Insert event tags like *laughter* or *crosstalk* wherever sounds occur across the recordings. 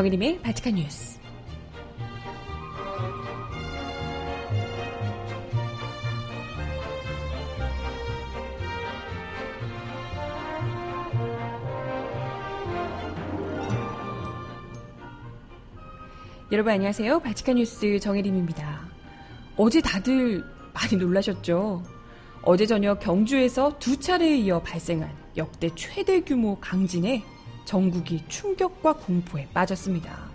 정혜림의 바티칸 뉴스. 여러분 안녕하세요. 바티칸 뉴스 정혜림입니다. 어제 다들 많이 놀라셨죠? 어제 저녁 경주에서 두 차례에 이어 발생한 역대 최대 규모 강진에 전국이 충격과 공포에 빠졌습니다.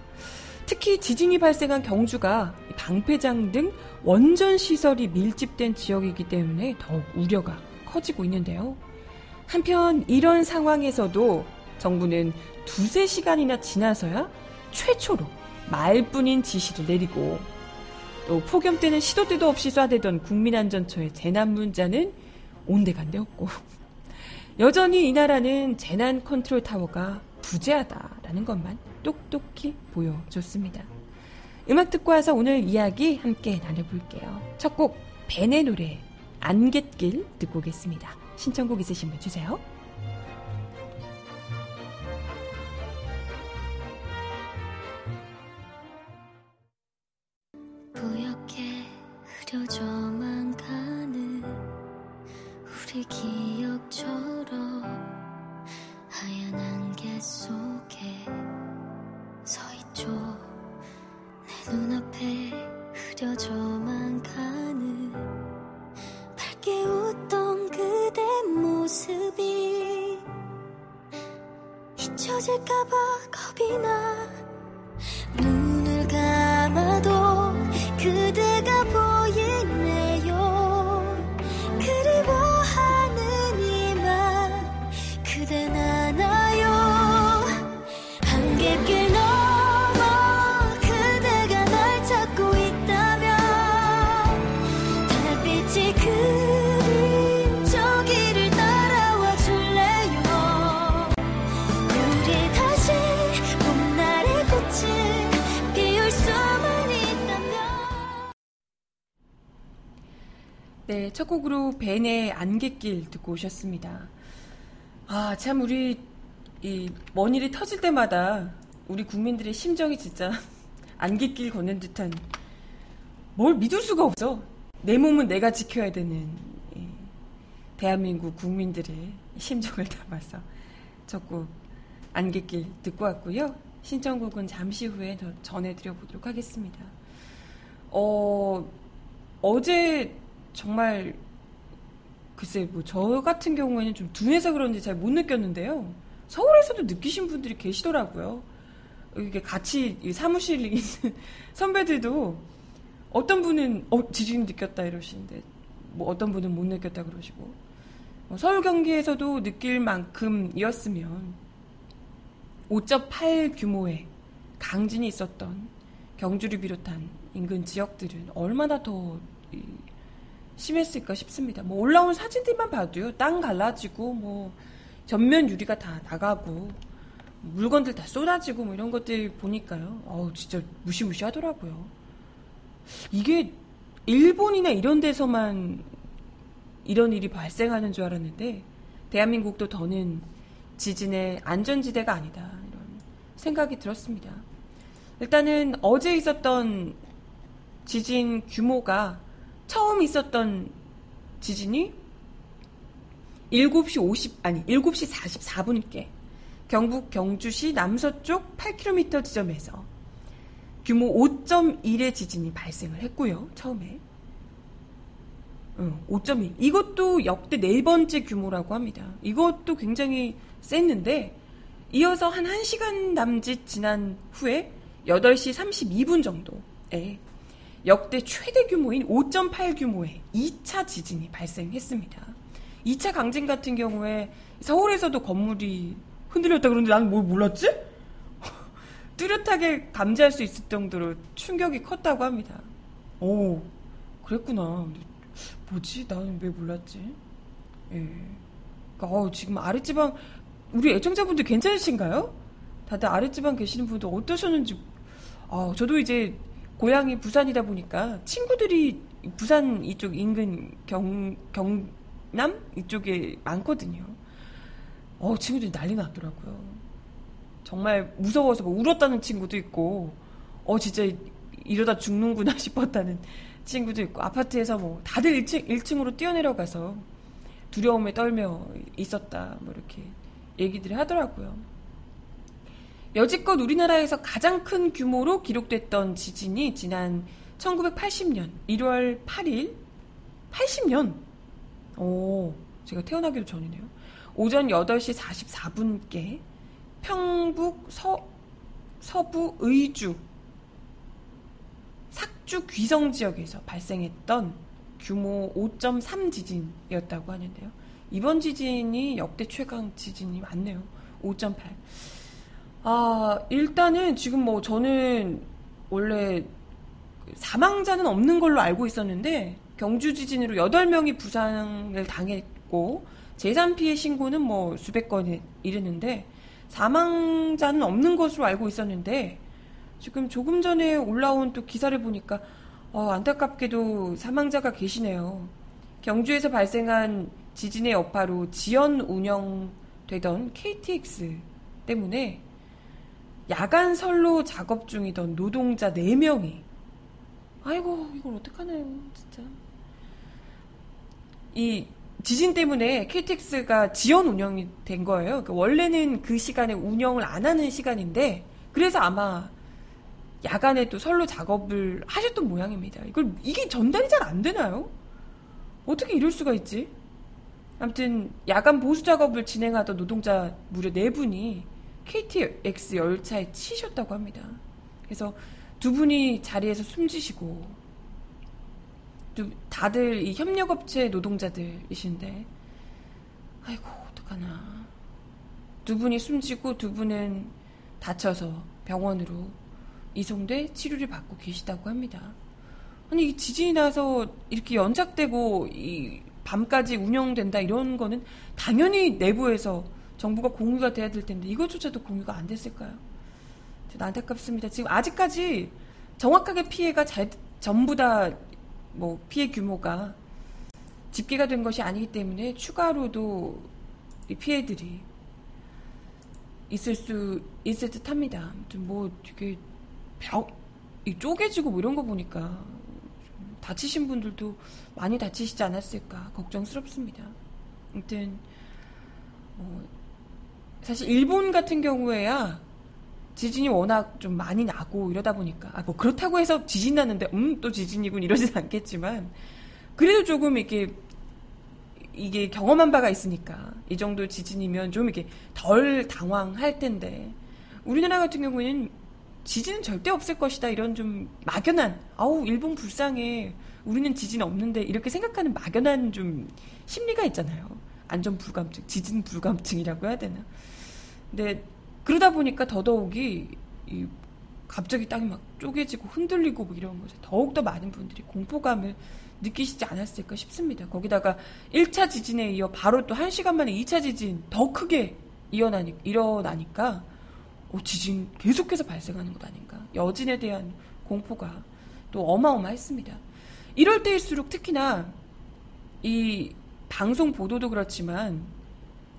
특히 지진이 발생한 경주가 방패장 등 원전 시설이 밀집된 지역이기 때문에 더욱 우려가 커지고 있는데요. 한편 이런 상황에서도 정부는 두세 시간이나 지나서야 최초로 말뿐인 지시를 내리고 또 폭염 때는 시도 때도 없이 쏴대던 국민안전처의 재난 문자는 온데간데 없고 여전히 이 나라는 재난 컨트롤 타워가 부재하다라는 것만 똑똑히 보여줬습니다. 음악 듣고 와서 오늘 이야기 함께 나눠볼게요. 첫 곡 벤의 노래 안갯길 듣고 오겠습니다. 신청곡 있으신 분 주세요. 벤의 안갯길 듣고 오셨습니다. 아, 참 우리 이 먼 일이 터질 때마다 우리 국민들의 심정이 진짜 *laughs* 안갯길 걷는 듯한 뭘 믿을 수가 없어. 내 몸은 내가 지켜야 되는 이 대한민국 국민들의 심정을 *laughs* 담아서 첫곡 안갯길 듣고 왔고요. 신청곡은 잠시 후에 더 전해드려 보도록 하겠습니다. 어, 어제 정말 글쎄 뭐 저 같은 경우에는 좀 둔해서 그런지 잘 못 느꼈는데요. 서울에서도 느끼신 분들이 계시더라고요. 이게 같이 이 사무실에 있는 *laughs* 선배들도 어떤 분은 어 지진 느꼈다 이러시는데 뭐 어떤 분은 못 느꼈다 그러시고 어, 서울 경기에서도 느낄 만큼이었으면 5.8 규모의 강진이 있었던 경주를 비롯한 인근 지역들은 얼마나 더 이, 심했을까 싶습니다. 뭐 올라온 사진들만 봐도요, 땅 갈라지고 뭐 전면 유리가 다 나가고 물건들 다 쏟아지고 뭐 이런 것들 보니까요, 어우 진짜 무시무시하더라고요. 이게 일본이나 이런 데서만 이런 일이 발생하는 줄 알았는데 대한민국도 더는 지진의 안전지대가 아니다 이런 생각이 들었습니다. 일단은 어제 있었던 지진 규모가 처음 있었던 지진이 7시 50 아니 7시 44분께 경북 경주시 남서쪽 8km 지점에서 규모 5.1의 지진이 발생을 했고요. 처음에. 응, 5.1. 이것도 역대 네 번째 규모라고 합니다. 이것도 굉장히 셌는데 이어서 한 1시간 남짓 지난 후에 8시 32분 정도에 역대 최대 규모인 5.8 규모의 2차 지진이 발생했습니다. 2차 강진 같은 경우에 서울에서도 건물이 흔들렸다 그러는데 나는 뭘 몰랐지? *laughs* 뚜렷하게 감지할 수 있을 정도로 충격이 컸다고 합니다. 오, 그랬구나. 뭐지? 나는 왜 몰랐지? 예. 어, 지금 아랫지방 우리 애청자분들 괜찮으신가요? 다들 아랫지방 계시는 분들 어떠셨는지 아, 저도 이제 고향이 부산이다 보니까 친구들이 부산 이쪽 인근 경, 경남 이쪽에 많거든요. 어, 친구들이 난리 났더라고요. 정말 무서워서 뭐 울었다는 친구도 있고 어 진짜 이러다 죽는구나 *laughs* 싶었다는 친구도 있고 아파트에서 뭐 다들 1층 1층으로 뛰어내려가서 두려움에 떨며 있었다 뭐 이렇게 얘기들을 하더라고요. 여지껏 우리나라에서 가장 큰 규모로 기록됐던 지진이 지난 1980년 1월 8일 80년 오 제가 태어나기도 전이네요. 오전 8시 44분께 평북 서, 서부 의주 삭주 귀성 지역에서 발생했던 규모 5.3 지진이었다고 하는데요. 이번 지진이 역대 최강 지진이 맞네요. 5.8. 아, 일단은 지금 뭐 저는 원래 사망자는 없는 걸로 알고 있었는데 경주 지진으로 8명이 부상을 당했고 재산 피해 신고는 뭐 수백 건에 이르는데 사망자는 없는 것으로 알고 있었는데 지금 조금 전에 올라온 또 기사를 보니까 어, 안타깝게도 사망자가 계시네요. 경주에서 발생한 지진의 여파로 지연 운영되던 KTX 때문에 야간 선로 작업 중이던 노동자 4명이 아이고 이걸 어떡하나요 진짜 이 지진 때문에 KTX가 지연 운영이 된 거예요. 그러니까 원래는 그 시간에 운영을 안 하는 시간인데 그래서 아마 야간에 또 선로 작업을 하셨던 모양입니다. 이걸 이게 전달이 잘 안 되나요? 어떻게 이럴 수가 있지? 아무튼 야간 보수 작업을 진행하던 노동자 무려 네 분이 KTX 열차에 치셨다고 합니다. 그래서 두 분이 자리에서 숨지시고 또 다들 이 협력업체 노동자들이신데 아이고 어떡하나 두 분이 숨지고 두 분은 다쳐서 병원으로 이송돼 치료를 받고 계시다고 합니다. 아니 이 지진이 나서 이렇게 연착되고 이 밤까지 운영된다 이런 거는 당연히 내부에서 정부가 공유가 돼야 될 텐데 이것조차도 공유가 안 됐을까요? 안타깝습니다. 지금 아직까지 정확하게 피해가 잘, 전부 다 뭐 피해 규모가 집계가 된 것이 아니기 때문에 추가로도 이 피해들이 있을 수 있을 듯합니다. 뭐 되게 벽, 이 쪼개지고 뭐 이런 거 보니까 다치신 분들도 많이 다치시지 않았을까 걱정스럽습니다. 아무튼 뭐 사실 일본 같은 경우에야 지진이 워낙 좀 많이 나고 이러다 보니까 아, 뭐 그렇다고 해서 지진 나는데 음 또 지진이군 이러진 *laughs* 않겠지만 그래도 조금 이렇게 이게 경험한 바가 있으니까 이 정도 지진이면 좀 이렇게 덜 당황할 텐데 우리나라 같은 경우에는 지진은 절대 없을 것이다 이런 좀 막연한 아우 일본 불쌍해 우리는 지진 없는데 이렇게 생각하는 막연한 좀 심리가 있잖아요 안전 불감증 지진 불감증이라고 해야 되나 근데 그러다 보니까 더더욱이 이 갑자기 땅이 막 쪼개지고 흔들리고 뭐 이런 것에 더욱더 많은 분들이 공포감을 느끼시지 않았을까 싶습니다. 거기다가 1차 지진에 이어 바로 또 1시간 만에 2차 지진 더 크게 일어나니, 일어나니까 어, 지진 계속해서 발생하는 것 아닌가. 여진에 대한 공포가 또 어마어마했습니다. 이럴 때일수록 특히나 이 방송 보도도 그렇지만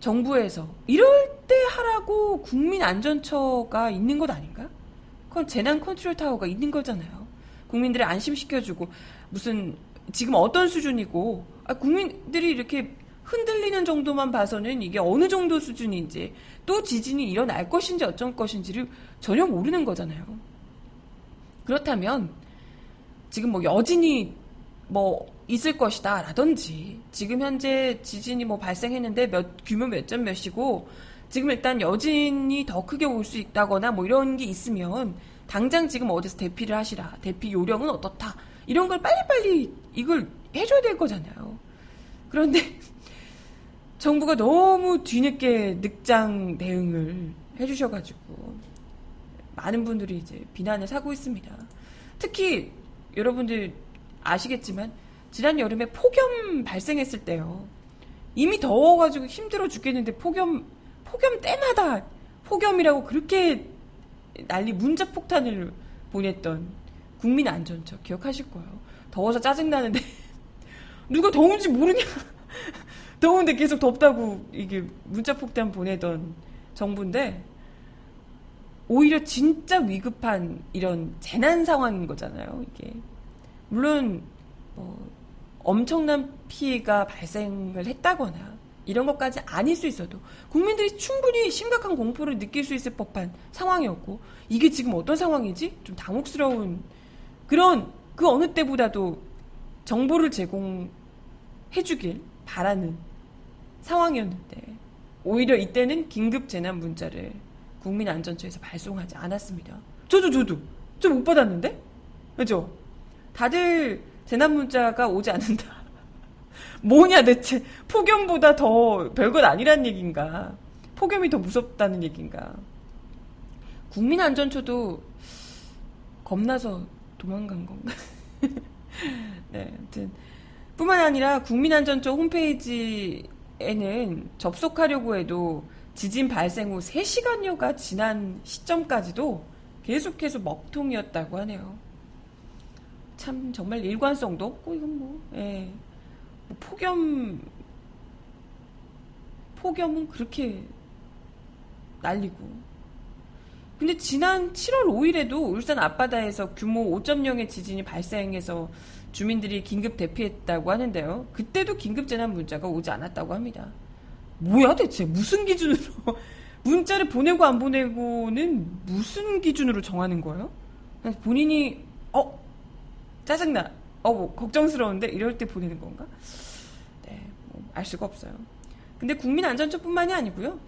정부에서 이럴 때 하라고 국민안전처가 있는 것 아닌가? 그건 재난 컨트롤 타워가 있는 거잖아요. 국민들을 안심시켜주고 무슨 지금 어떤 수준이고 아, 국민들이 이렇게 흔들리는 정도만 봐서는 이게 어느 정도 수준인지 또 지진이 일어날 것인지 어쩔 것인지를 전혀 모르는 거잖아요. 그렇다면 지금 뭐 여진이 뭐 있을 것이다 라든지 지금 현재 지진이 뭐 발생했는데 몇 규모 몇 점 몇이고 지금 일단 여진이 더 크게 올 수 있다거나 뭐 이런 게 있으면 당장 지금 어디서 대피를 하시라. 대피 요령은 어떻다. 이런 걸 빨리빨리 이걸 해줘야 될 거잖아요. 그런데 *laughs* 정부가 너무 뒤늦게 늑장 대응을 해주셔가지고 많은 분들이 이제 비난을 사고 있습니다. 특히 여러분들 아시겠지만 지난 여름에 폭염 발생했을 때요. 이미 더워가지고 힘들어 죽겠는데 폭염 폭염 때마다 폭염이라고 그렇게 난리 문자 폭탄을 보냈던 국민 안전처 기억하실 거예요. 더워서 짜증 나는데 *laughs* 누가 더운지 모르냐? *laughs* 더운데 계속 덥다고 이게 문자 폭탄 보내던 정부인데 오히려 진짜 위급한 이런 재난 상황인 거잖아요, 이게. 물론, 뭐, 엄청난 피해가 발생을 했다거나, 이런 것까지 아닐 수 있어도, 국민들이 충분히 심각한 공포를 느낄 수 있을 법한 상황이었고, 이게 지금 어떤 상황이지? 좀 당혹스러운, 그런, 그 어느 때보다도 정보를 제공해주길 바라는 상황이었는데, 오히려 이때는 긴급 재난 문자를 국민안전처에서 발송하지 않았습니다. 저도 저도 저못 받았는데? 그죠? 다들 재난 문자가 오지 않는다. *laughs* 뭐냐 대체 폭염보다 더 별것 아니란 얘긴가? 폭염이 더 무섭다는 얘긴가? 국민안전처도 겁나서 도망간 건가? *laughs* 네, 아무튼 뿐만 아니라 국민안전처 홈페이지에는 접속하려고 해도 지진 발생 후 3시간여가 지난 시점까지도 계속해서 먹통이었다고 하네요. 참 정말 일관성도 없고 이건 뭐, 예. 뭐 폭염 폭염은 그렇게 날리고 근데 지난 7월 5일에도 울산 앞바다에서 규모 5.0의 지진이 발생해서 주민들이 긴급 대피했다고 하는데요. 그때도 긴급 재난 문자가 오지 않았다고 합니다. 뭐야 대체 무슨 기준으로 *laughs* 문자를 보내고 안 보내고는 무슨 기준으로 정하는 거예요? 본인이 어 짜증나 어 뭐 걱정스러운데 이럴 때 보내는 건가? 네, 뭐 알 수가 없어요. 근데 국민안전처뿐만이 아니고요.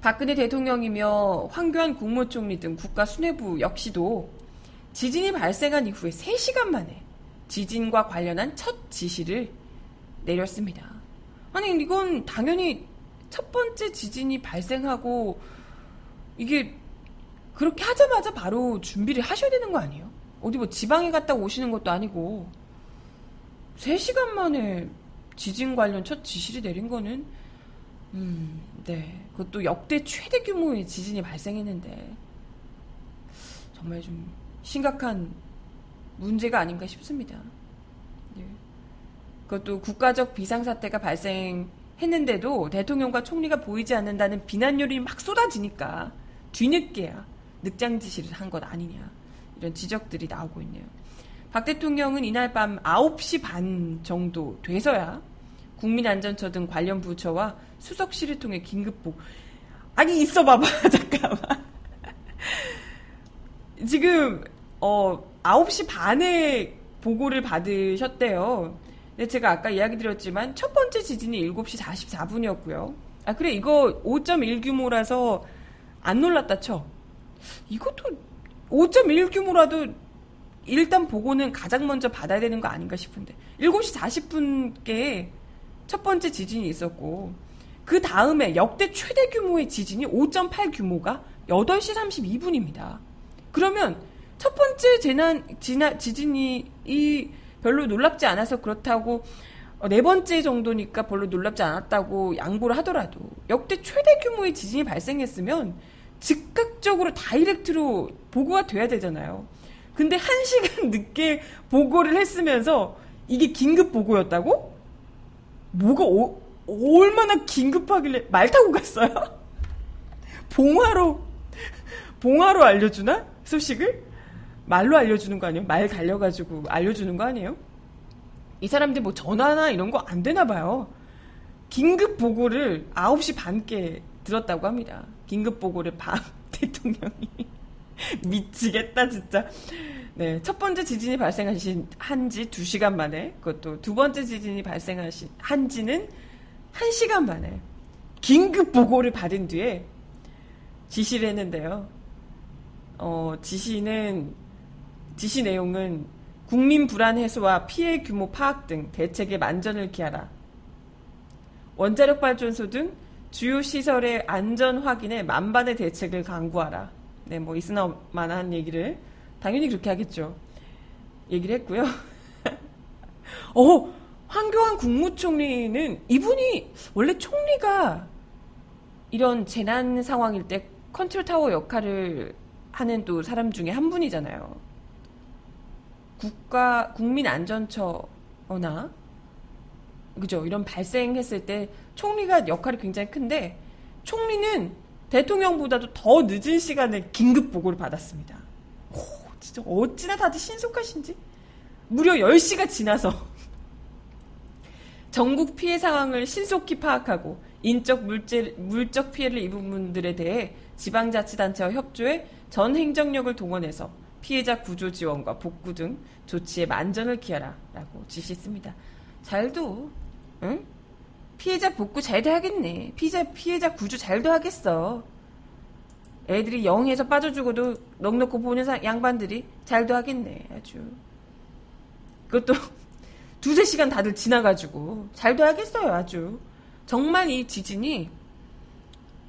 박근혜 대통령이며 황교안 국무총리 등 국가 수뇌부 역시도 지진이 발생한 이후에 3시간 만에 지진과 관련한 첫 지시를 내렸습니다. 아니 이건 당연히 첫 번째 지진이 발생하고 이게 그렇게 하자마자 바로 준비를 하셔야 되는 거 아니에요? 어디 뭐 지방에 갔다 오시는 것도 아니고 3시간 만에 지진 관련 첫 지시를 내린 거는 음, 네. 그것도 역대 최대 규모의 지진이 발생했는데 정말 좀 심각한 문제가 아닌가 싶습니다. 네. 그것도 국가적 비상사태가 발생했는데도 대통령과 총리가 보이지 않는다는 비난율이 막 쏟아지니까 뒤늦게야 늑장 지시를 한 것 아니냐 이런 지적들이 나오고 있네요. 박 대통령은 이날 밤 9시 반 정도 돼서야 국민안전처 등 관련 부처와 수석실을 통해 긴급보 아니 있어 봐봐 *laughs* 잠깐만 지금 어 9시 반에 보고를 받으셨대요. 근데 제가 아까 이야기 드렸지만 첫 번째 지진이 7시 44분이었고요. 아 그래 이거 5.1 규모라서 안 놀랐다 쳐. 이것도 5.1 규모라도 일단 보고는 가장 먼저 받아야 되는 거 아닌가 싶은데 7시 40분께 첫 번째 지진이 있었고 그 다음에 역대 최대 규모의 지진이 5.8 규모가 8시 32분입니다. 그러면 첫 번째 재난 지나, 지진이 이 별로 놀랍지 않아서 그렇다고 어, 네 번째 정도니까 별로 놀랍지 않았다고 양보를 하더라도 역대 최대 규모의 지진이 발생했으면 즉각적으로 다이렉트로 보고가 돼야 되잖아요. 근데 한 *laughs* 시간 늦게 보고를 했으면서 이게 긴급 보고였다고? 뭐가 오, 얼마나 긴급하길래 말 타고 갔어요? *laughs* 봉화로 봉화로 알려주나 소식을 말로 알려주는 거 아니에요? 말 달려가지고 알려주는 거 아니에요? 이 사람들 뭐 전화나 이런 거 안 되나 봐요. 긴급 보고를 9시 반께 들었다고 합니다. 긴급 보고를 박 *laughs* 대통령이 *laughs* 미치겠다 진짜. 네, 첫 번째 지진이 발생하신 한지 2시간 만에 그것도 두 번째 지진이 발생하신 한지는 1시간 만에 긴급 보고를 받은 뒤에 지시를 했는데요. 어, 지시는 지시 내용은 국민 불안 해소와 피해 규모 파악 등 대책에 만전을 기하라. 원자력 발전소 등 주요 시설의 안전 확인에 만반의 대책을 강구하라. 네, 뭐 있으나 마나 한 얘기를 당연히 그렇게 하겠죠. 얘기를 했고요. *laughs* 어, 황교안 국무총리는 이분이 원래 총리가 이런 재난 상황일 때 컨트롤 타워 역할을 하는 또 사람 중에 한 분이잖아요. 국가 국민 안전처나 그죠 이런 발생했을 때 총리가 역할이 굉장히 큰데 총리는 대통령보다도 더 늦은 시간에 긴급 보고를 받았습니다. 오, 진짜 어찌나 다들 신속하신지. 무려 10시가 지나서 *laughs* 전국 피해 상황을 신속히 파악하고 인적 물질, 물적 피해를 입은 분들에 대해 지방자치단체와 협조해 전 행정력을 동원해서 피해자 구조 지원과 복구 등 조치에 만전을 기하라 라고 지시했습니다. 잘도 응? 피해자 복구 잘도 하겠네. 피해자 피해자 구조 잘도 하겠어. 애들이 영해서 빠져 죽어도 넉넉고 보는 사- 양반들이 잘도 하겠네. 아주. 그것도 *laughs* 두세 시간 다들 지나가지고 잘도 하겠어요. 아주. 정말 이 지진이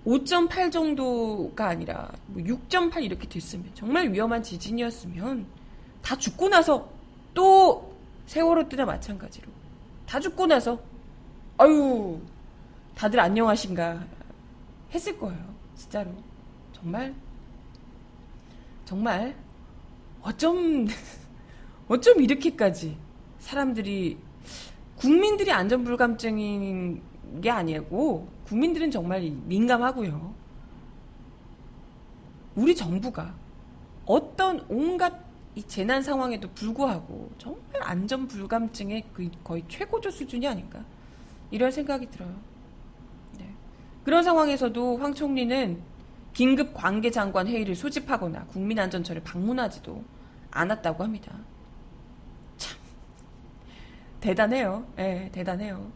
5.8 정도가 아니라 뭐6.8 이렇게 됐으면 정말 위험한 지진이었으면 다 죽고 나서 또 세월호 때나 마찬가지로 다 죽고 나서 아유 다들 안녕하신가 했을 거예요. 진짜로 정말 정말 어쩜 *laughs* 어쩜 이렇게까지 사람들이 국민들이 안전불감증인 게 아니고 국민들은 정말 민감하고요. 우리 정부가 어떤 온갖 이 재난 상황에도 불구하고 정말 안전불감증의 그 거의 최고조 수준이 아닌가 이런 생각이 들어요. 네. 그런 상황에서도 황 총리는 긴급 관계 장관 회의를 소집하거나 국민안전처를 방문하지도 않았다고 합니다. 참 대단해요. 예, 대단해요.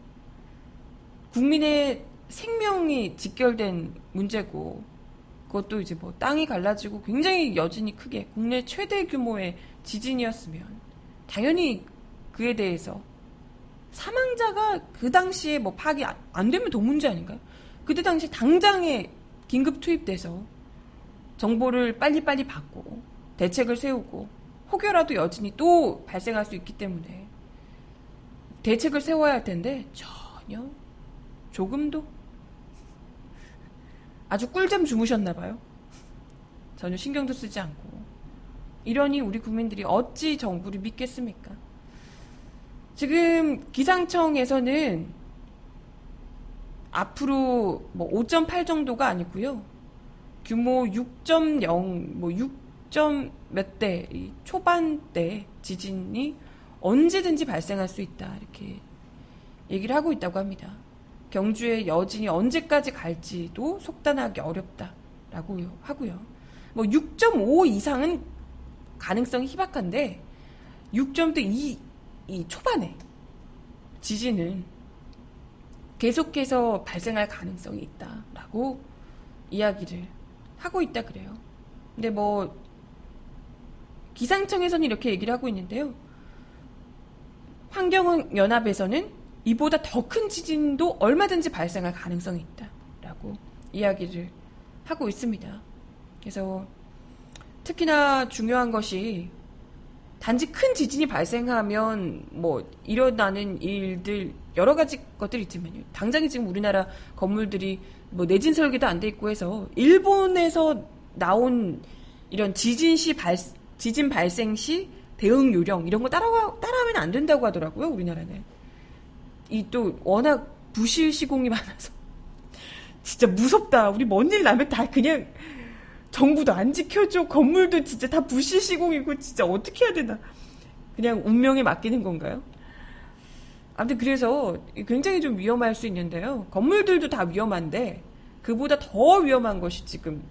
국민의 생명이 직결된 문제고 그것도 이제 뭐 땅이 갈라지고 굉장히 여진이 크게 국내 최대 규모의 지진이었으면 당연히 그에 대해서 사망자가 그 당시에 뭐 파악이 안- 안 되면 더 문제 아닌가요? 그때 당시 당장에 긴급 투입돼서 정보를 빨리빨리 받고 대책을 세우고 혹여라도 여진이 또 발생할 수 있기 때문에 대책을 세워야 할 텐데 전혀 조금도 아주 꿀잠 주무셨나 봐요. 전혀 신경도 쓰지 않고 이러니 우리 국민들이 어찌 정부를 믿겠습니까? 지금 기상청에서는 앞으로 뭐 5.8 정도가 아니고요. 규모 6.0, 뭐 6점 몇 대, 이 초반대 지진이 언제든지 발생할 수 있다. 이렇게 얘기를 하고 있다고 합니다. 경주의 여진이 언제까지 갈지도 속단하기 어렵다라고 하고요. 뭐 6.5 이상은 가능성이 희박한데 6.2 이 초반에 지진은 계속해서 발생할 가능성이 있다라고 이야기를 하고 있다 그래요. 근데 뭐 기상청에서는 이렇게 얘기를 하고 있는데요. 환경연합에서는 이보다 더 큰 지진도 얼마든지 발생할 가능성이 있다라고 이야기를 하고 있습니다. 그래서 특히나 중요한 것이 단지 큰 지진이 발생하면 뭐 일어나는 일들 여러 가지 것들이 있지만요. 당장에 지금 우리나라 건물들이 뭐 내진 설계도 안 돼 있고 해서 일본에서 나온 이런 지진 시 발, 지진 발생 시 대응 요령 이런 거 따라 따라하면 안 된다고 하더라고요. 우리나라는 이 또 워낙 부실 시공이 많아서 *laughs* 진짜 무섭다. 우리 뭔일 나면 다 그냥 정부도 안 지켜줘. 건물도 진짜 다 부실 시공이고 진짜 어떻게 해야 되나. 그냥 운명에 맡기는 건가요? 아무튼 그래서 굉장히 좀 위험할 수 있는데요. 건물들도 다 위험한데 그보다 더 위험한 것이 지금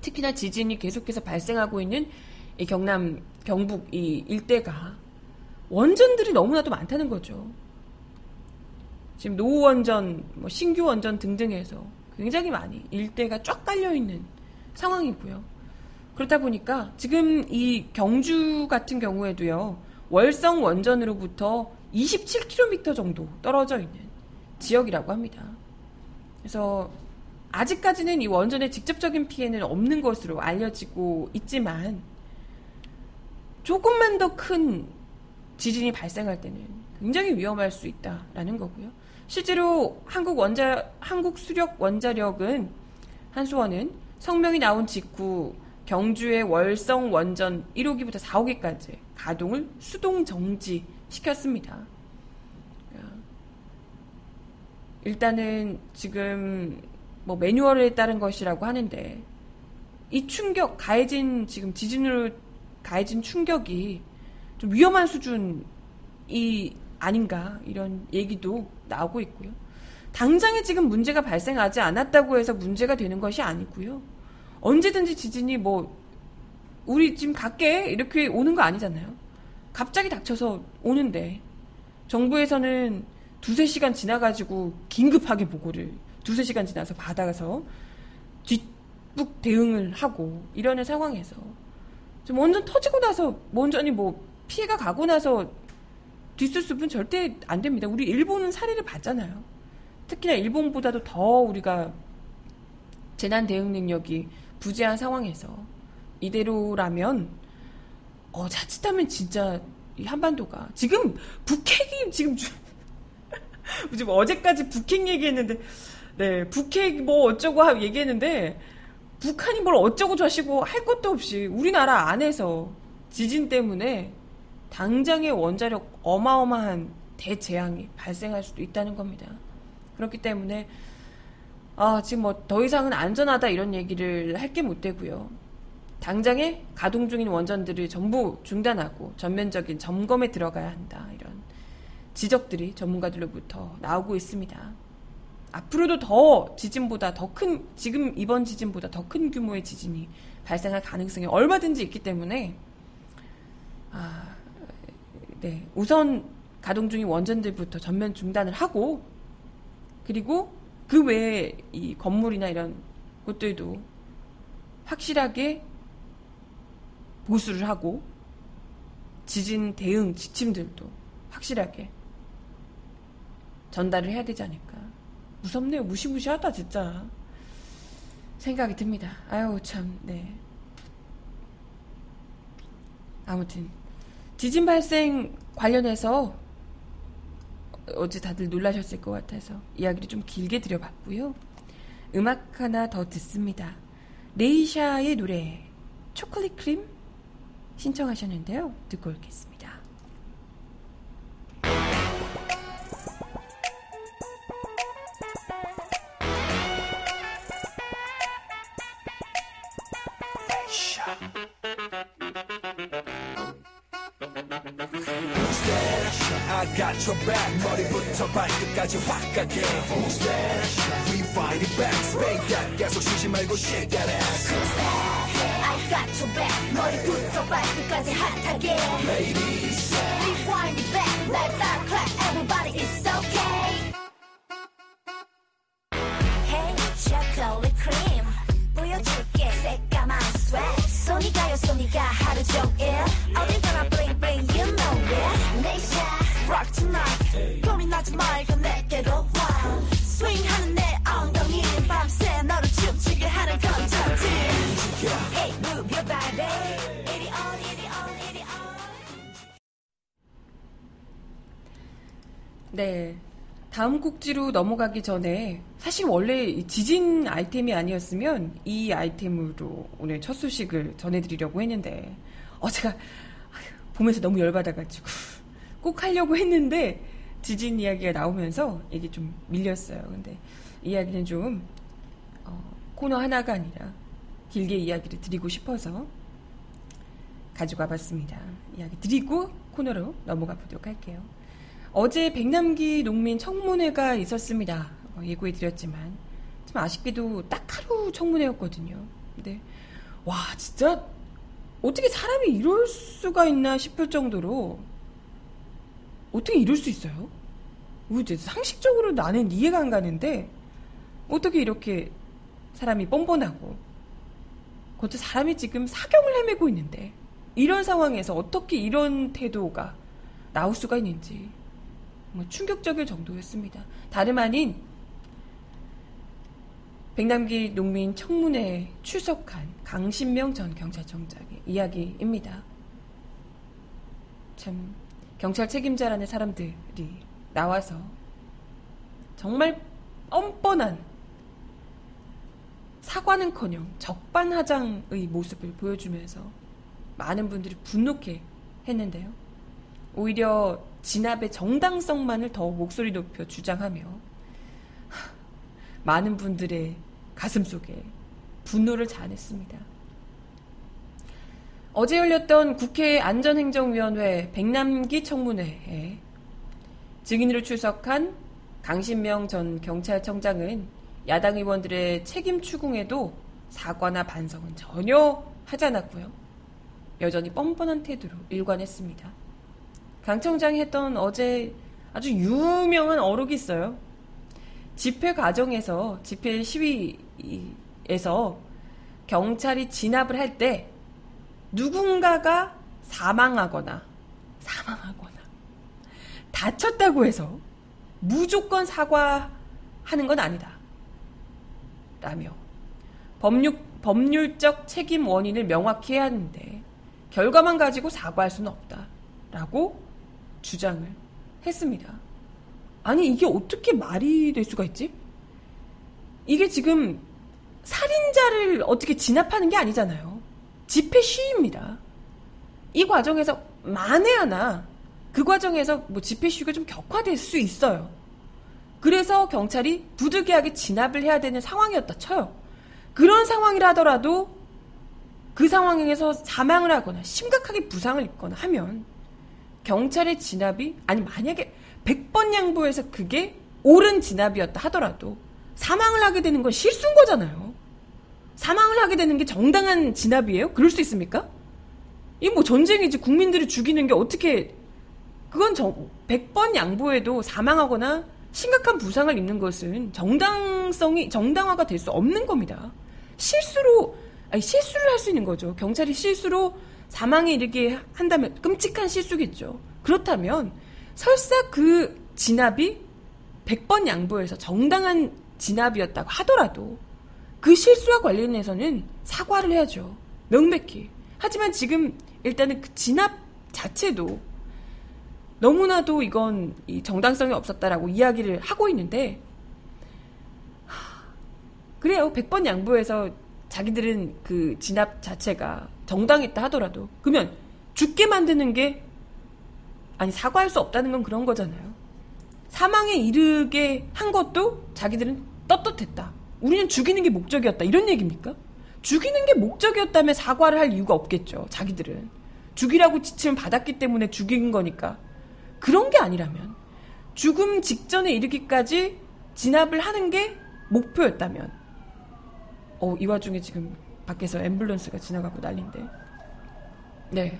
특히나 지진이 계속해서 발생하고 있는 이 경남, 경북 이 일대가 원전들이 너무나도 많다는 거죠. 지금 노후 원전, 뭐 신규 원전 등등해서 굉장히 많이 일대가 쫙 깔려 있는 상황이고요. 그렇다 보니까 지금 이 경주 같은 경우에도요. 월성 원전으로부터 27km 정도 떨어져 있는 지역이라고 합니다. 그래서 아직까지는 이 원전의 직접적인 피해는 없는 것으로 알려지고 있지만 조금만 더 큰 지진이 발생할 때는 굉장히 위험할 수 있다라는 거고요. 실제로 한국 원자 한국 수력 원자력은 한수원은 성명이 나온 직후 경주의 월성 원전 1호기부터 4호기까지 가동을 수동 정지 시켰습니다. 일단은 지금 뭐 매뉴얼에 따른 것이라고 하는데 이 충격 가해진 지금 지진으로 가해진 충격이 좀 위험한 수준이 아닌가 이런 얘기도 나오고 있고요. 당장에 지금 문제가 발생하지 않았다고 해서 문제가 되는 것이 아니고요. 언제든지 지진이 뭐 우리 지금 갈게 이렇게 오는 거 아니잖아요. 갑자기 닥쳐서 오는데 정부에서는 두세 시간 지나가지고 긴급하게 보고를 두세 시간 지나서 받아가서 뒷북 대응을 하고 이러는 상황에서 좀 완전 터지고 나서 완전히 뭐 피해가 가고 나서 뒷수습은 절대 안 됩니다. 우리 일본은 사례를 봤잖아요. 특히나 일본보다도 더 우리가 재난 대응 능력이 부재한 상황에서 이대로라면 어 자칫하면 진짜 이 한반도가 지금 북핵이 지금 주- *laughs* 지금 어제까지 북핵 얘기했는데 네 북핵 뭐 어쩌고 하- 얘기했는데 북한이 뭘 어쩌고 저쩌고 할 것도 없이 우리나라 안에서 지진 때문에 당장의 원자력 어마어마한 대재앙이 발생할 수도 있다는 겁니다. 그렇기 때문에 아, 지금 뭐 더 이상은 안전하다 이런 얘기를 할 게 못 되고요. 당장에 가동 중인 원전들을 전부 중단하고 전면적인 점검에 들어가야 한다. 이런 지적들이 전문가들로부터 나오고 있습니다. 앞으로도 더 지진보다 더 큰, 지금 이번 지진보다 더 큰 규모의 지진이 발생할 가능성이 얼마든지 있기 때문에, 아, 네. 우선 가동 중인 원전들부터 전면 중단을 하고, 그리고 그 외에 이 건물이나 이런 곳들도 확실하게 보수를 하고 지진 대응 지침들도 확실하게 전달을 해야 되지 않을까. 무섭네요. 무시무시하다, 진짜. 생각이 듭니다. 아유, 참, 네. 아무튼, 지진 발생 관련해서 어제 다들 놀라셨을 것 같아서 이야기를 좀 길게 드려봤고요. 음악 하나 더 듣습니다. 레이샤의 노래, 초콜릿 크림 신청하셨는데요. 듣고 오겠습니다. I got your back 머리부터 발끝까지 확 가게 Rewind it back Spank that 계속 쉬지 말고 shake that ass I got your back 머리부터 발끝까지 핫하게 Ladies Rewind it back 날 따라 clap everybody it's okay 다음 곡지로 넘어가기 전에 사실 원래 이 지진 아이템이 아니었으면 이 아이템으로 오늘 첫 소식을 전해드리려고 했는데 어 제가 보면서 너무 열받아가지고 꼭 하려고 했는데 지진 이야기가 나오면서 이게 좀 밀렸어요. 근데 이 이야기는 좀 어, 코너 하나가 아니라 길게 이야기를 드리고 싶어서 가지고 와봤습니다. 이야기 드리고 코너로 넘어가 보도록 할게요. 어제 백남기 농민 청문회가 있었습니다. 어, 예고해 드렸지만 좀 아쉽게도 딱 하루 청문회였거든요. 근데 와 진짜 어떻게 사람이 이럴 수가 있나 싶을 정도로 어떻게 이럴 수 있어요? 이제 상식적으로 나는 이해가 안 가는데 어떻게 이렇게 사람이 뻔뻔하고 그것도 사람이 지금 사경을 헤매고 있는데 이런 상황에서 어떻게 이런 태도가 나올 수가 있는지 뭐 충격적일 정도였습니다. 다름 아닌 백남기 농민 청문회에 출석한 강신명 전 경찰청장의 이야기입니다. 참 경찰 책임자라는 사람들이 나와서 정말 뻔뻔한 사과는커녕 적반하장의 모습을 보여주면서 많은 분들이 분노케 했는데요. 오히려 진압의 정당성만을 더 목소리 높여 주장하며 하, 많은 분들의 가슴 속에 분노를 자아냈습니다. 어제 열렸던 국회 안전행정위원회 백남기 청문회에 증인으로 출석한 강신명 전 경찰청장은 야당 의원들의 책임 추궁에도 사과나 반성은 전혀 하지 않았고요. 여전히 뻔뻔한 태도로 일관했습니다. 강 청장이 했던 어제 아주 유명한 어록이 있어요. 집회 과정에서 집회 시위에서 경찰이 진압을 할 때 누군가가 사망하거나 사망하거나 다쳤다고 해서 무조건 사과하는 건 아니다. 라며 법률, 법률적 책임 원인을 명확히 해야 하는데 결과만 가지고 사과할 수는 없다. 라고 주장을 했습니다. 아니, 이게 어떻게 말이 될 수가 있지? 이게 지금 살인자를 어떻게 진압하는 게 아니잖아요. 집회 시위입니다. 이 과정에서 만에 하나 그 과정에서 뭐 집회 시위가 좀 격화될 수 있어요. 그래서 경찰이 부득이하게 진압을 해야 되는 상황이었다 쳐요. 그런 상황이라 하더라도 그 상황에서 사망을 하거나 심각하게 부상을 입거나 하면 경찰의 진압이 아니 만약에 100번 양보해서 그게 옳은 진압이었다 하더라도 사망을 하게 되는 건 실수인 거잖아요. 사망을 하게 되는 게 정당한 진압이에요? 그럴 수 있습니까? 이뭐 전쟁이지 국민들을 죽이는 게 어떻게 그건 정, 100번 양보해도 사망하거나 심각한 부상을 입는 것은 정당성이 정당화가 될 수 없는 겁니다. 실수로 아니 실수를 할 수 있는 거죠. 경찰이 실수로 사망에 이르게 한다면 끔찍한 실수겠죠. 그렇다면 설사 그 진압이 100번 양보해서 정당한 진압이었다고 하더라도 그 실수와 관련해서는 사과를 해야죠. 명백히. 하지만 지금 일단은 그 진압 자체도 너무나도 이건 정당성이 없었다라고 이야기를 하고 있는데 그래요. 100번 양보해서 자기들은 그 진압 자체가 정당했다 하더라도 그러면 죽게 만드는 게 아니 사과할 수 없다는 건 그런 거잖아요. 사망에 이르게 한 것도 자기들은 떳떳했다. 우리는 죽이는 게 목적이었다. 이런 얘기입니까? 죽이는 게 목적이었다면 사과를 할 이유가 없겠죠. 자기들은 죽이라고 지침을 받았기 때문에 죽인 거니까 그런 게 아니라면 죽음 직전에 이르기까지 진압을 하는 게 목표였다면 어, 이 와중에 지금 밖에서 앰뷸런스가 지나가고 난린데 네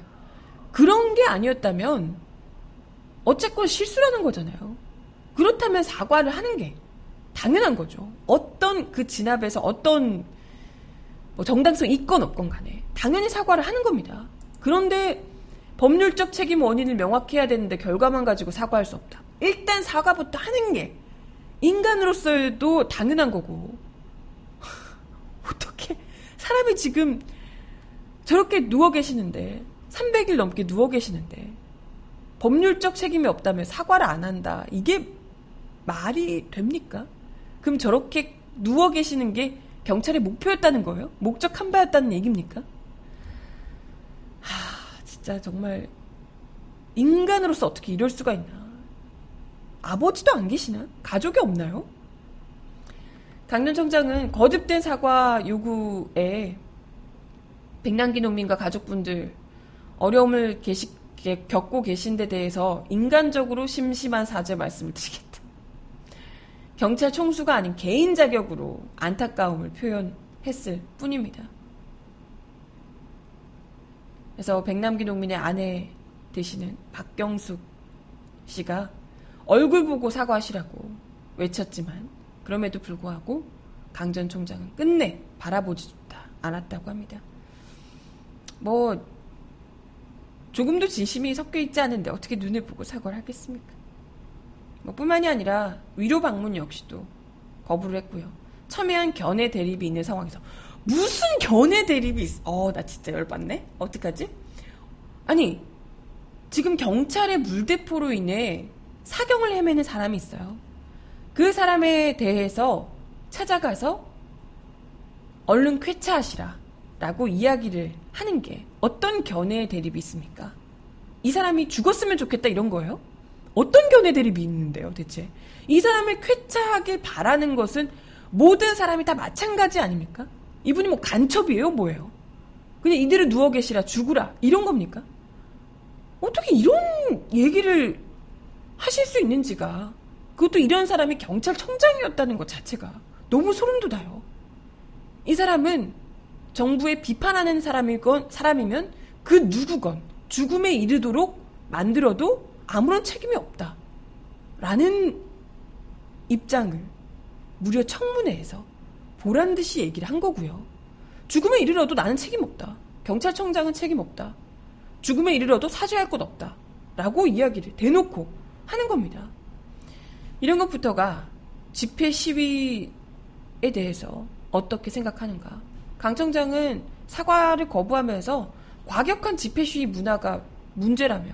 그런 게 아니었다면 어쨌건 실수라는 거잖아요 그렇다면 사과를 하는 게 당연한 거죠 어떤 그 진압에서 어떤 뭐 정당성 있건 없건 간에 당연히 사과를 하는 겁니다 그런데 법률적 책임 원인을 명확히 해야 되는데 결과만 가지고 사과할 수 없다. 일단 사과부터 하는 게 인간으로서도 당연한 거고. 사람이 지금 저렇게 누워 계시는데 300일 넘게 누워 계시는데 법률적 책임이 없다면 사과를 안 한다. 이게 말이 됩니까? 그럼 저렇게 누워 계시는 게 경찰의 목표였다는 거예요? 목적한 바였다는 얘기입니까? 하, 진짜 정말 인간으로서 어떻게 이럴 수가 있나. 아버지도 안 계시나? 가족이 없나요? 강년 청장은 거듭된 사과 요구에 백남기 농민과 가족분들 어려움을 계시, 겪고 계신 데 대해서 인간적으로 심심한 사죄 말씀을 드리겠다. 경찰 총수가 아닌 개인 자격으로 안타까움을 표현했을 뿐입니다. 그래서 백남기 농민의 아내 되시는 박경숙 씨가 얼굴 보고 사과하시라고 외쳤지만 그럼에도 불구하고 강 전 총장은 끝내 바라보지 않았다고 합니다. 뭐 조금도 진심이 섞여 있지 않은데 어떻게 눈을 보고 사과를 하겠습니까? 뭐 뿐만이 아니라 위로 방문 역시도 거부를 했고요. 첨예한 견해 대립이 있는 상황에서 무슨 견해 대립이 있어. 어, 나 진짜 열받네? 어떡하지? 아니, 지금 경찰의 물대포로 인해 사경을 헤매는 사람이 있어요. 그 사람에 대해서 찾아가서 얼른 쾌차하시라. 라고 이야기를 하는 게 어떤 견해 대립이 있습니까? 이 사람이 죽었으면 좋겠다 이런 거예요? 어떤 견해 대립이 있는데요, 대체? 이 사람을 쾌차하길 바라는 것은 모든 사람이 다 마찬가지 아닙니까? 이분이 뭐 간첩이에요? 뭐예요? 그냥 이대로 누워 계시라 죽으라 이런 겁니까? 어떻게 이런 얘기를 하실 수 있는지가 그것도 이런 사람이 경찰청장이었다는 것 자체가 너무 소름 돋아요. 이 사람은 정부에 비판하는 사람이건 사람이면 그 누구건 죽음에 이르도록 만들어도 아무런 책임이 없다. 라는 입장을 무려 청문회에서 보란 듯이 얘기를 한 거고요. 죽음에 이르러도 나는 책임 없다. 경찰청장은 책임 없다. 죽음에 이르러도 사죄할 것 없다. 라고 이야기를 대놓고 하는 겁니다. 이런 것부터가 집회 시위에 대해서 어떻게 생각하는가. 강 청장은 사과를 거부하면서 과격한 집회 시위 문화가 문제라며.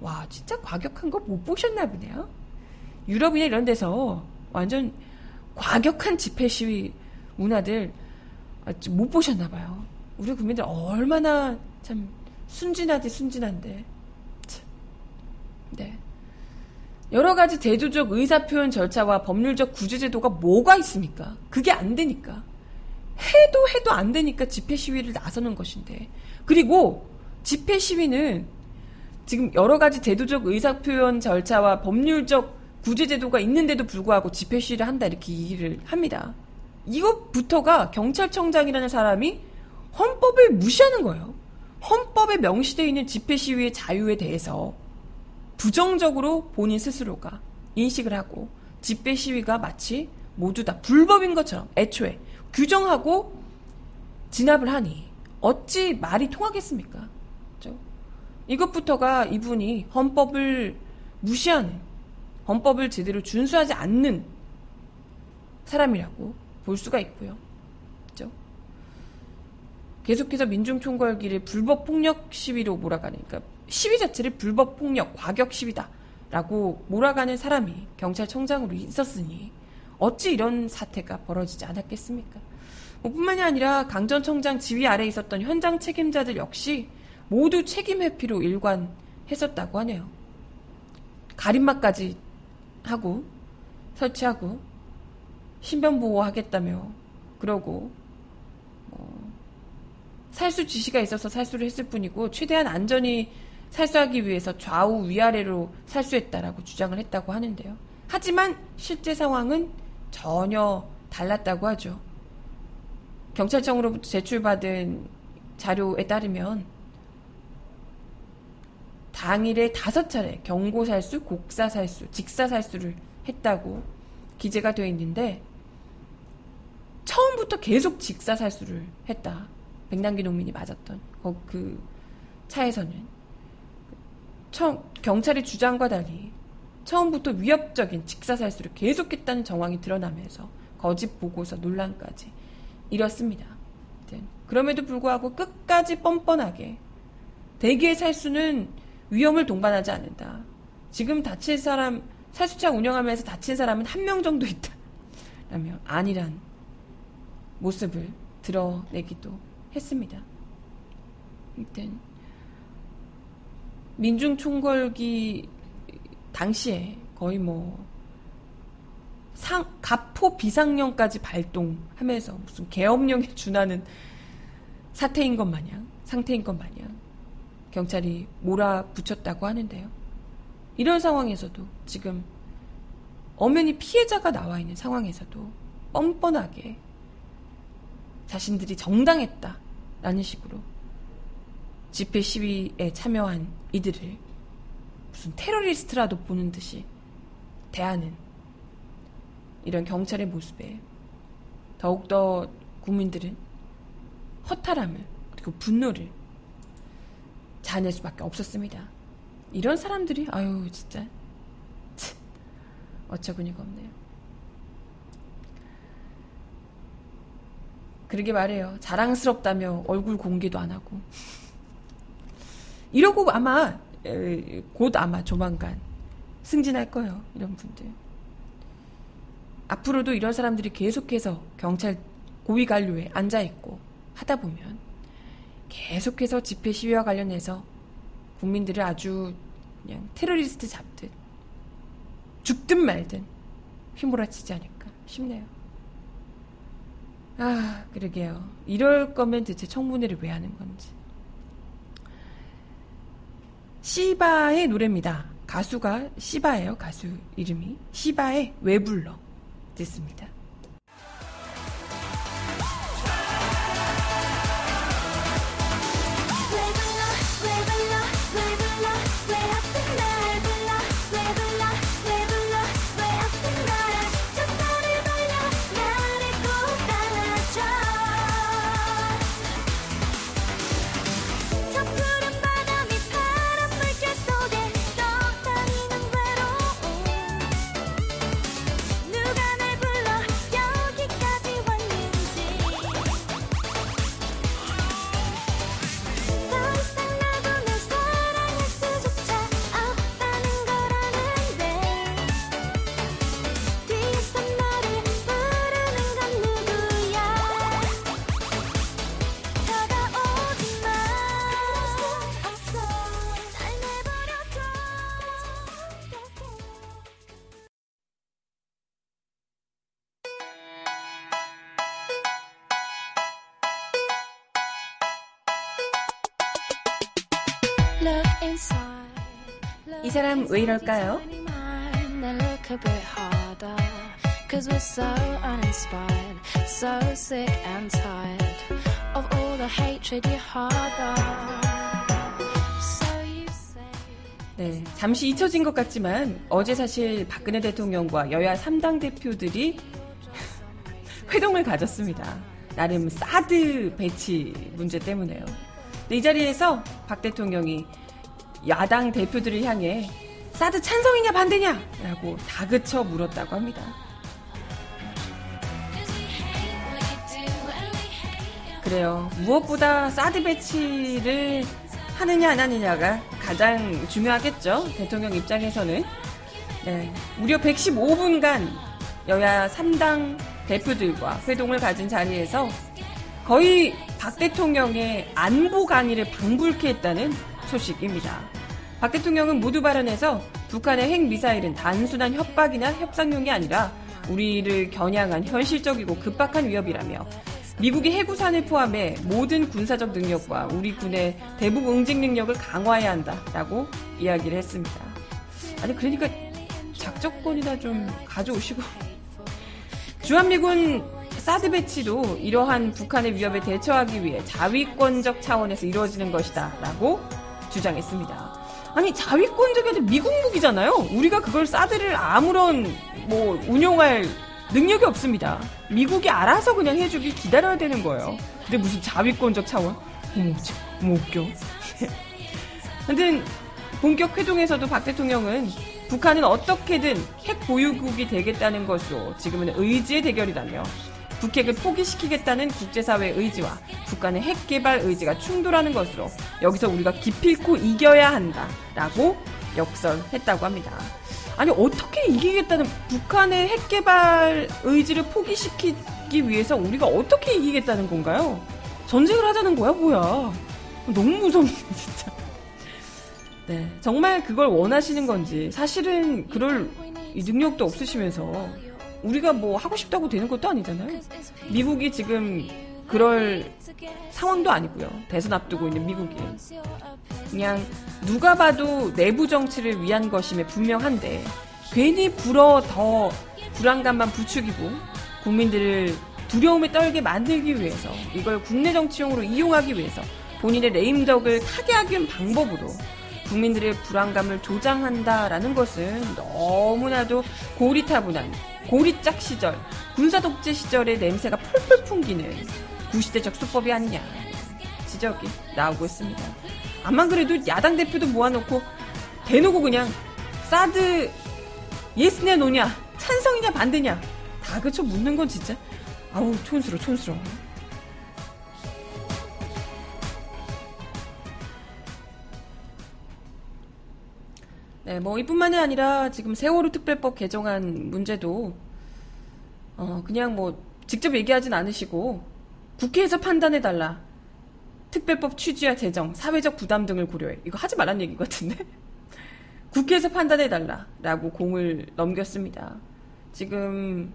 와, 진짜 과격한 거 못 보셨나 보네요. 유럽이나 이런 데서 완전 과격한 집회 시위 문화들 못 보셨나 봐요. 우리 국민들 얼마나 참 순진하지 순진한데. 참. 네. 여러 가지 제도적 의사표현 절차와 법률적 구제제도가 뭐가 있습니까? 그게 안 되니까. 해도 해도 안 되니까 집회 시위를 나서는 것인데. 그리고 집회 시위는 지금 여러 가지 제도적 의사표현 절차와 법률적 구제제도가 있는데도 불구하고 집회 시위를 한다 이렇게 얘기를 합니다. 이것부터가 경찰청장이라는 사람이 헌법을 무시하는 거예요. 헌법에 명시되어 있는 집회 시위의 자유에 대해서 부정적으로 본인 스스로가 인식을 하고 집회 시위가 마치 모두 다 불법인 것처럼 애초에 규정하고 진압을 하니 어찌 말이 통하겠습니까? 그렇죠? 이것부터가 이분이 헌법을 무시하는 헌법을 제대로 준수하지 않는 사람이라고 볼 수가 있고요. 그렇죠? 계속해서 민중총궐기를 불법 폭력 시위로 몰아가는 그러니까 시위 자체를 불법 폭력, 과격 시위다라고 몰아가는 사람이 경찰청장으로 있었으니 어찌 이런 사태가 벌어지지 않았겠습니까? 뭐 뿐만이 아니라 강 전 청장 지휘 아래 있었던 현장 책임자들 역시 모두 책임 회피로 일관했었다고 하네요. 가림막까지 하고 설치하고 신변 보호하겠다며 그러고 뭐 살수 지시가 있어서 살수를 했을 뿐이고 최대한 안전히 살수하기 위해서 좌우 위아래로 살수했다라고 주장을 했다고 하는데요. 하지만 실제 상황은 전혀 달랐다고 하죠. 경찰청으로부터 제출받은 자료에 따르면 당일에 다섯 차례 경고살수, 곡사살수, 직사살수를 했다고 기재가 되어 있는데 처음부터 계속 직사살수를 했다. 백남기 농민이 맞았던 그 차에서는 처음, 경찰의 주장과 달리 처음부터 위협적인 직사살수를 계속했다는 정황이 드러나면서 거짓 보고서 논란까지 이뤘습니다. 그럼에도 불구하고 끝까지 뻔뻔하게 대기의 살수는 위험을 동반하지 않는다. 지금 다친 사람 살수차 운영하면서 다친 사람은 한 명 정도 있다. 라며 아니란 모습을 드러내기도 했습니다. 일단 민중 총궐기 당시에 거의 뭐 상, 가포 비상령까지 발동하면서 무슨 계엄령에 준하는 사태인 것 마냥, 상태인 것 마냥 경찰이 몰아붙였다고 하는데요. 이런 상황에서도 지금 엄연히 피해자가 나와 있는 상황에서도 뻔뻔하게 자신들이 정당했다라는 식으로 집회 시위에 참여한 이들을 무슨 테러리스트라도 보는 듯이 대하는 이런 경찰의 모습에 더욱더 국민들은 허탈함을 그리고 분노를 자낼 수밖에 없었습니다. 이런 사람들이 아유 진짜 참, 어처구니가 없네요. 그러게 말해요. 자랑스럽다며 얼굴 공개도 안 하고. 이러고 아마 곧 아마 조만간 승진할 거예요. 이런 분들. 앞으로도 이런 사람들이 계속해서 경찰 고위 관료에 앉아 있고 하다 보면 계속해서 집회 시위와 관련해서 국민들을 아주 그냥 테러리스트 잡듯 죽든 말든 휘몰아치지 않을까 싶네요. 아, 그러게요. 이럴 거면 대체 청문회를 왜 하는 건지. 시바의 노래입니다. 가수가 시바예요, 가수 이름이. 시바의 왜 불러. 듣습니다. 이 사람 왜 이럴까요? 네, 잠시 잊혀진 것 같지만 어제 사실 박근혜 대통령과 여야 3당 대표들이 회동을 가졌습니다. 나름 사드 배치 문제 때문에요. 이 자리에서 박 대통령이 야당 대표들을 향해 사드 찬성이냐 반대냐? 라고 다그쳐 물었다고 합니다. 그래요. 무엇보다 사드 배치를 하느냐 안 하느냐가 가장 중요하겠죠. 대통령 입장에서는. 네, 무려 115분간 여야 3당 대표들과 회동을 가진 자리에서 거의 박 대통령의 안보 강의를 방불케 했다는 소식입니다. 박 대통령은 모두 발언에서 북한의 핵미사일은 단순한 협박이나 협상용이 아니라 우리를 겨냥한 현실적이고 급박한 위협이라며 미국이 해구산을 포함해 모든 군사적 능력과 우리 군의 대북 응징 능력을 강화해야 한다라고 이야기를 했습니다. 아니 그러니까 작전권이나 좀 가져오시고 주한미군 사드 배치도 이러한 북한의 위협에 대처하기 위해 자위권적 차원에서 이루어지는 것이다라고 주장했습니다. 아니 자위권적이 아니라 미국 무기잖아요. 우리가 그걸 사드를 아무런 뭐 운용할 능력이 없습니다. 미국이 알아서 그냥 해주길 기다려야 되는 거예요. 근데 무슨 자위권적 차원? 어머, 참, 어머 웃겨. *laughs* 하여튼 본격 회동에서도 박 대통령은 북한은 어떻게든 핵 보유국이 되겠다는 것으로 지금은 의지의 대결이라며 북핵을 포기시키겠다는 국제사회의 의지와 북한의 핵 개발 의지가 충돌하는 것으로 여기서 우리가 기필코 이겨야 한다라고 역설했다고 합니다. 아니 어떻게 이기겠다는 북한의 핵 개발 의지를 포기시키기 위해서 우리가 어떻게 이기겠다는 건가요? 전쟁을 하자는 거야 뭐야? 너무 무섭네 *laughs* 진짜. 네, 정말 그걸 원하시는 건지 사실은 그럴 이 능력도 없으시면서 우리가 뭐 하고 싶다고 되는 것도 아니잖아요. 미국이 지금 그럴 상황도 아니고요. 대선 앞두고 있는 미국이 그냥 누가 봐도 내부 정치를 위한 것임에 분명한데 괜히 불어 더 불안감만 부추기고 국민들을 두려움에 떨게 만들기 위해서 이걸 국내 정치용으로 이용하기 위해서 본인의 레임덕을 타개하기 위한 방법으로 국민들의 불안감을 조장한다라는 것은 너무나도 고리타분한 고리짝 시절 군사 독재 시절의 냄새가 펄펄 풍기는 구시대적 수법이 아니냐. 지적이 나오고 있습니다. 암만 그래도 야당 대표도 모아놓고 대놓고 그냥 사드 예스냐 노냐 찬성이냐 반대냐. 다 그쳐 묻는 건 진짜 아우 촌스러워 촌스러 네, 뭐 이뿐만이 아니라 지금 세월호 특별법 개정안 문제도 어 그냥 뭐 직접 얘기하진 않으시고 국회에서 판단해 달라. 특별법 취지와 제정, 사회적 부담 등을 고려해. 이거 하지 말란 얘기 같은데. *laughs* 국회에서 판단해 달라라고 공을 넘겼습니다. 지금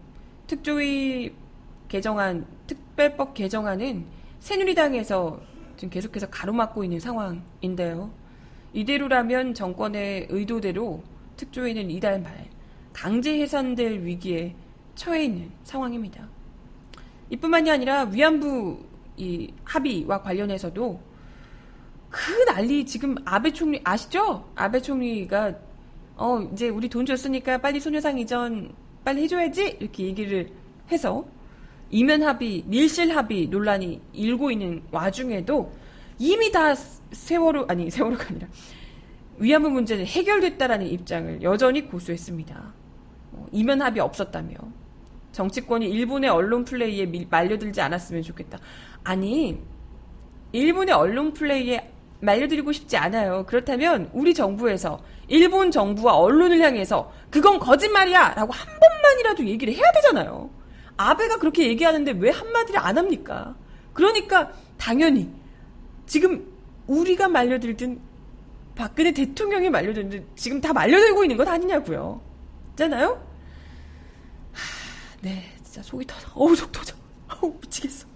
특조위 개정안 특 특별법 개정안은 새누리당에서 지금 계속해서 가로막고 있는 상황인데요. 이대로라면 정권의 의도대로 특조위는 이달 말 강제 해산될 위기에 처해 있는 상황입니다. 이뿐만이 아니라 위안부 이 합의와 관련해서도 그 난리 지금 아베 총리 아시죠? 아베 총리가 어 이제 우리 돈 줬으니까 빨리 소녀상 이전 빨리 해줘야지 이렇게 얘기를 해서 이면 합의, 밀실 합의 논란이 일고 있는 와중에도 이미 다 세월호 아니 세월호가 아니라 위안부 문제는 해결됐다라는 입장을 여전히 고수했습니다. 어, 이면 합의 없었다며 정치권이 일본의 언론 플레이에 밀, 말려들지 않았으면 좋겠다. 아니 일본의 언론 플레이에 말려들고 싶지 않아요. 그렇다면 우리 정부에서 일본 정부와 언론을 향해서 그건 거짓말이야! 라고 한 번만이라도 얘기를 해야 되잖아요. 아베가 그렇게 얘기하는데 왜 한마디를 안 합니까? 그러니까 당연히 지금 우리가 말려들든 박근혜 대통령이 말려들든 지금 다 말려들고 있는 것 아니냐고요. 있잖아요? 하, 네, 진짜 속이 터져. 어우, 속 터져. *laughs* 어우, 미치겠어.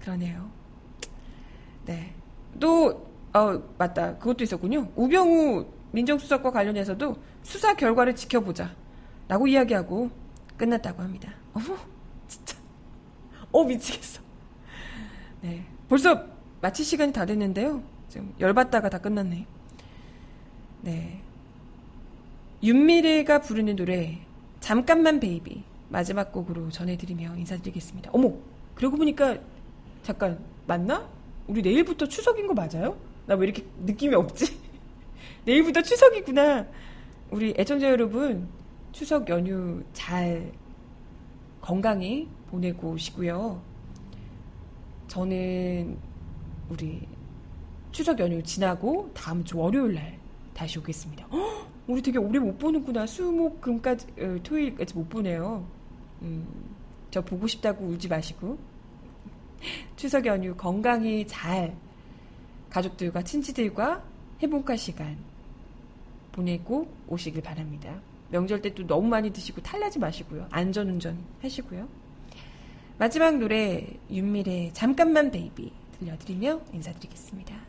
그러네요. 네. 또, 어, 맞다. 그것도 있었군요. 우병우 민정수석과 관련해서도 수사 결과를 지켜보자. 라고 이야기하고 끝났다고 합니다. 어머, *laughs* 진짜. 어, 미치겠어. 네. 벌써 마칠 시간이 다 됐는데요. 지금 열받다가 다 끝났네. 네. 윤미래가 부르는 노래, 잠깐만 베이비. 마지막 곡으로 전해드리며 인사드리겠습니다. 어머, 그러고 보니까, 잠깐, 맞나? 우리 내일부터 추석인 거 맞아요? 나 왜 이렇게 느낌이 없지? *laughs* 내일부터 추석이구나. 우리 애청자 여러분, 추석 연휴 잘 건강히 보내고 오시고요. 저는 우리 추석 연휴 지나고 다음 주 월요일 날 다시 오겠습니다. 헉, 우리 되게 오래 못 보는구나. 수목 금까지 어, 토요일까지 못 보네요. 음, 저 보고 싶다고 울지 마시고 추석 연휴 건강히 잘 가족들과 친지들과 해본가 시간 보내고 오시길 바랍니다. 명절 때 또 너무 많이 드시고 탈나지 마시고요. 안전운전 하시고요. 마지막 노래 윤미래 잠깐만 베이비 들려드리며 인사드리겠습니다.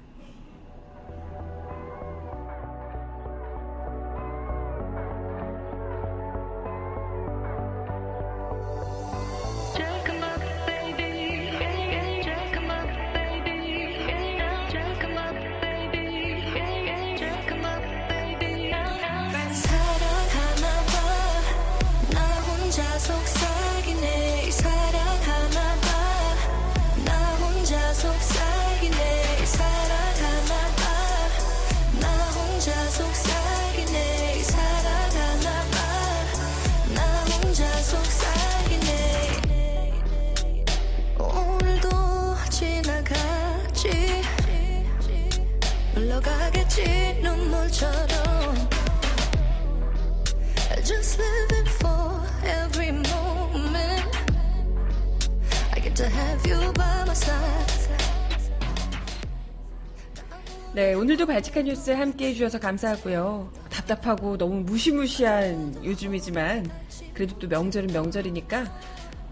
발칙한 뉴스 함께 해 주셔서 감사하고요. 답답하고 너무 무시무시한 요즘이지만 그래도 또 명절은 명절이니까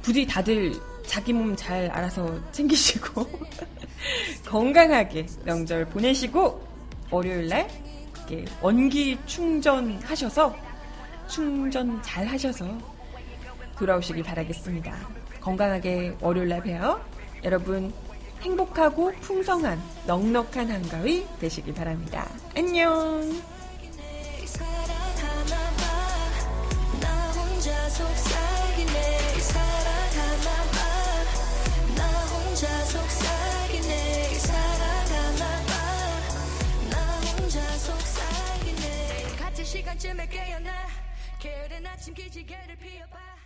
부디 다들 자기 몸 잘 알아서 챙기시고 *laughs* 건강하게 명절 보내시고 월요일날 원기 충전하셔서 충전 잘 하셔서 돌아오시길 바라겠습니다. 건강하게 월요일날 봬요. 여러분 행복하고 풍성한 넉넉한 한가위 되시길 바랍니다. 안녕. 시간쯤에 깨어나 게으른 아침 기지개를 피워봐